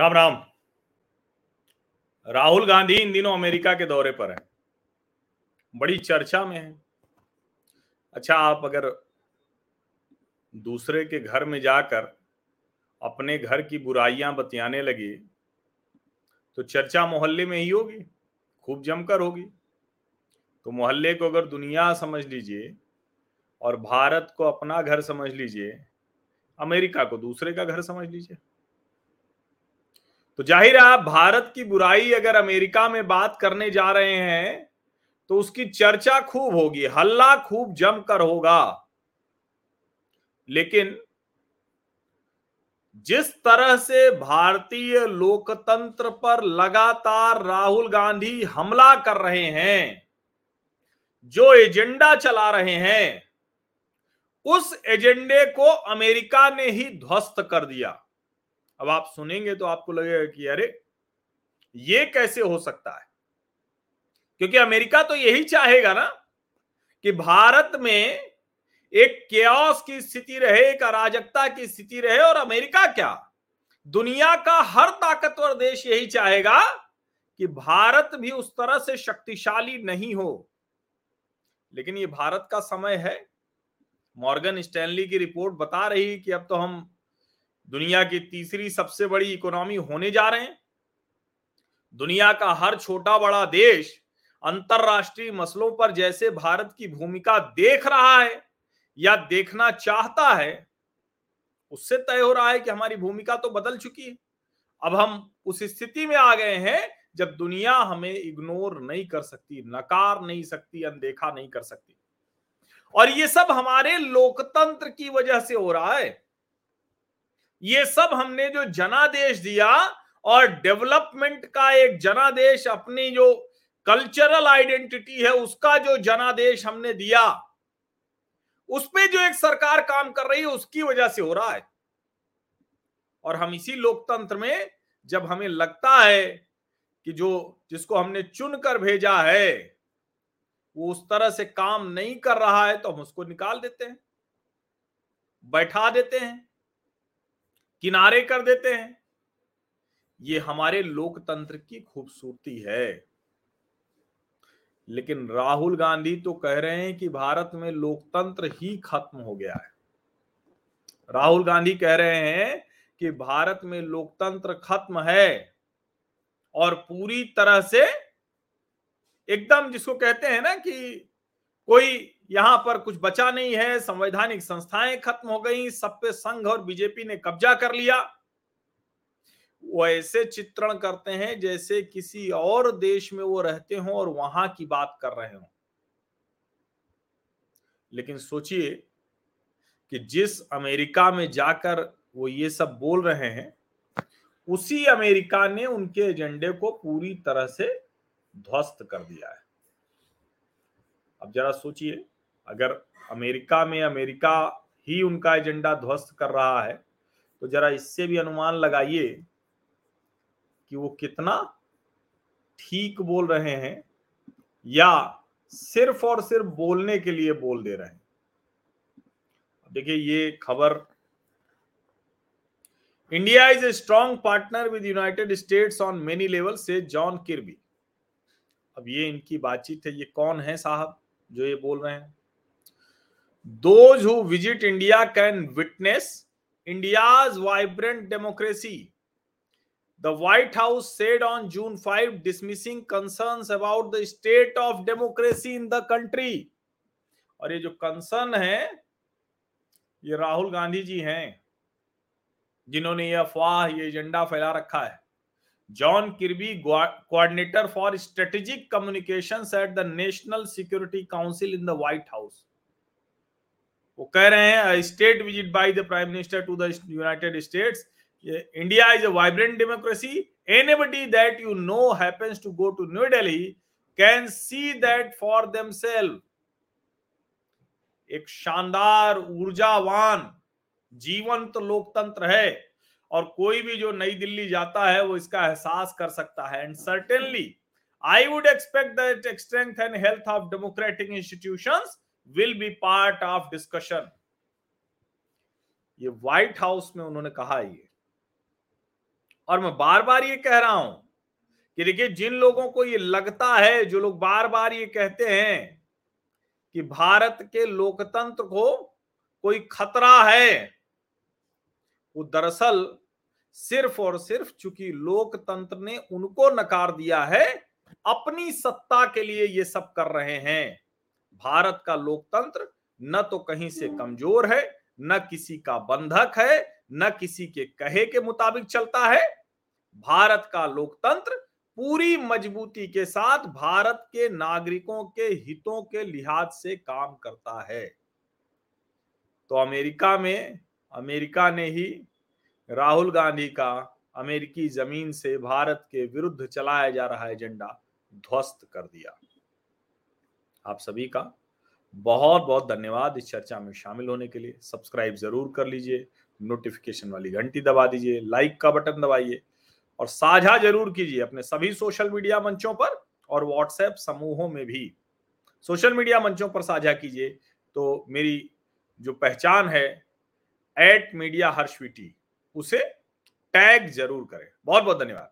राम राम। राहुल गांधी इन दिनों अमेरिका के दौरे पर है। बड़ी चर्चा में है। अच्छा आप अगर दूसरे के घर में जाकर अपने घर की बुराइयाँ बतियाने लगे तो चर्चा मोहल्ले में ही होगी, खूब जमकर होगी। तो मोहल्ले को अगर दुनिया समझ लीजिए और भारत को अपना घर समझ लीजिए, अमेरिका को दूसरे का घर समझ लीजिए। तो ज़ाहिर है आप भारत की बुराई अगर अमेरिका में बात करने जा रहे हैं तो उसकी चर्चा खूब होगी, हल्ला खूब जमकर होगा। लेकिन जिस तरह से भारतीय लोकतंत्र पर लगातार राहुल गांधी हमला कर रहे हैं, जो एजेंडा चला रहे हैं, उस एजेंडे को अमेरिका ने ही ध्वस्त कर दिया। अब आप सुनेंगे तो आपको लगेगा कि अरे, ये कैसे हो सकता है? क्योंकि अमेरिका तो यही चाहेगा ना कि भारत में एक क्यास की स्थिति रहे, एक अराजकता की स्थिति रहे, और अमेरिका क्या? दुनिया का हर ताकतवर देश यही चाहेगा कि भारत भी उस तरह से शक्तिशाली नहीं हो। लेकिन ये भारत का समय है। मॉर्गन स्टैनली की रिपोर्ट बता रही कि अब तो हम दुनिया की तीसरी सबसे बड़ी इकोनॉमी होने जा रहे हैं। दुनिया का हर छोटा बड़ा देश अंतरराष्ट्रीय मसलों पर जैसे भारत की भूमिका देख रहा है या देखना चाहता है, उससे तय हो रहा है कि हमारी भूमिका तो बदल चुकी है। अब हम उस स्थिति में आ गए हैं जब दुनिया हमें इग्नोर नहीं कर सकती, नकार नहीं सकती, अनदेखा नहीं कर सकती। और ये सब हमारे लोकतंत्र की वजह से हो रहा है। ये सब हमने जो जनादेश दिया और डेवलपमेंट का एक जनादेश, अपनी जो कल्चरल आइडेंटिटी है, उसका जो जनादेश हमने दिया उस पर जो एक सरकार काम कर रही है, उसकी वजह से हो रहा है। और हम इसी लोकतंत्र में, जब हमें लगता है कि जो, जिसको हमने चुनकर भेजा है, वो उस तरह से काम नहीं कर रहा है तो हम उसको निकाल देते हैं, बैठा देते हैं। किनारे कर देते हैं। ये हमारे लोकतंत्र की खूबसूरती है। लेकिन राहुल गांधी तो कह रहे हैं कि भारत में लोकतंत्र ही खत्म हो गया है। राहुल गांधी कह रहे हैं कि भारत में लोकतंत्र खत्म है और पूरी तरह से एकदम जिसको कहते हैं ना कि कोई यहाँ पर कुछ बचा नहीं है, संवैधानिक संस्थाएँ खत्म हो गई सब पे संघ और बीजेपी ने कब्जा कर लिया। वो ऐसे चित्रण करते हैं जैसे किसी और देश में वो रहते हों और वहाँ की बात कर रहे हो। लेकिन सोचिए कि जिस अमेरिका में जाकर वो ये सब बोल रहे हैं, उसी अमेरिका ने उनके एजेंडे को पूरी तरह से ध्वस्त कर दिया है। अब जरा सोचिए अगर अमेरिका में अमेरिका ही उनका एजेंडा ध्वस्त कर रहा है तो जरा इससे भी अनुमान लगाइए कि वो कितना ठीक बोल रहे हैं या सिर्फ़ और सिर्फ़ बोलने के लिए बोल दे रहे हैं। देखिए, ये खबर, India is a strong partner with United States on many level, से जॉन किरबी। अब ये इनकी बातचीत है, ये कौन है साहब जो ये बोल रहे हैं? Those who visit India can witness India's vibrant democracy The White House said on June 5, dismissing concerns about the state of democracy in the country. और ये जो कंसर्न है ये राहुल गांधी जी हैं जिन्होंने ये अफवाह ये एजेंडा फैला रखा है। John Kirby coordinator for strategic communication at the National Security Council in the White House वो कह रहे हैं state visit by the prime minister to the United States India is a vibrant democracy Anybody that you know happens to go to New Delhi can see that for themselves. एक शानदार, ऊर्जावान, जीवंत लोकतंत्र है और कोई भी जो नई दिल्ली जाता है, वो इसका एहसास कर सकता है। And certainly I would expect that strength and health of democratic institutions will be part of discussion ये व्हाइट हाउस में उन्होंने कहा ये। और मैं बार बार ये कह रहा हूँ कि देखिए, जिन लोगों को ये लगता है, जो लोग बार बार ये कहते हैं कि भारत के लोकतंत्र को कोई खतरा है, वो दरअसल सिर्फ़ और सिर्फ़ चूँकि लोकतंत्र ने उनको नकार दिया है, अपनी सत्ता के लिए ये सब कर रहे हैं। भारत का लोकतंत्र न तो कहीं से कमज़ोर है, न किसी का बंधक है, न किसी के कहे के मुताबिक चलता है। भारत का लोकतंत्र पूरी मजबूती के साथ भारत के नागरिकों के हितों के लिहाज से काम करता है। तो अमेरिका में, अमेरिका ने ही राहुल गांधी का अमेरिकी ज़मीन से भारत के विरुद्ध चलाया जा रहा एजेंडा ध्वस्त कर दिया। आप सभी का बहुत बहुत धन्यवाद इस चर्चा में शामिल होने के लिए। सब्सक्राइब ज़रूर कर लीजिए, नोटिफिकेशन वाली घंटी दबा दीजिए, लाइक का बटन दबाइए और साझा ज़रूर कीजिए अपने सभी सोशल मीडिया मंचों पर और व्हाट्सएप समूहों में भी। सोशल मीडिया मंचों पर साझा कीजिए। तो मेरी जो पहचान है एट मीडिया हर्षविटी उसे टैग ज़रूर करें। बहुत बहुत धन्यवाद।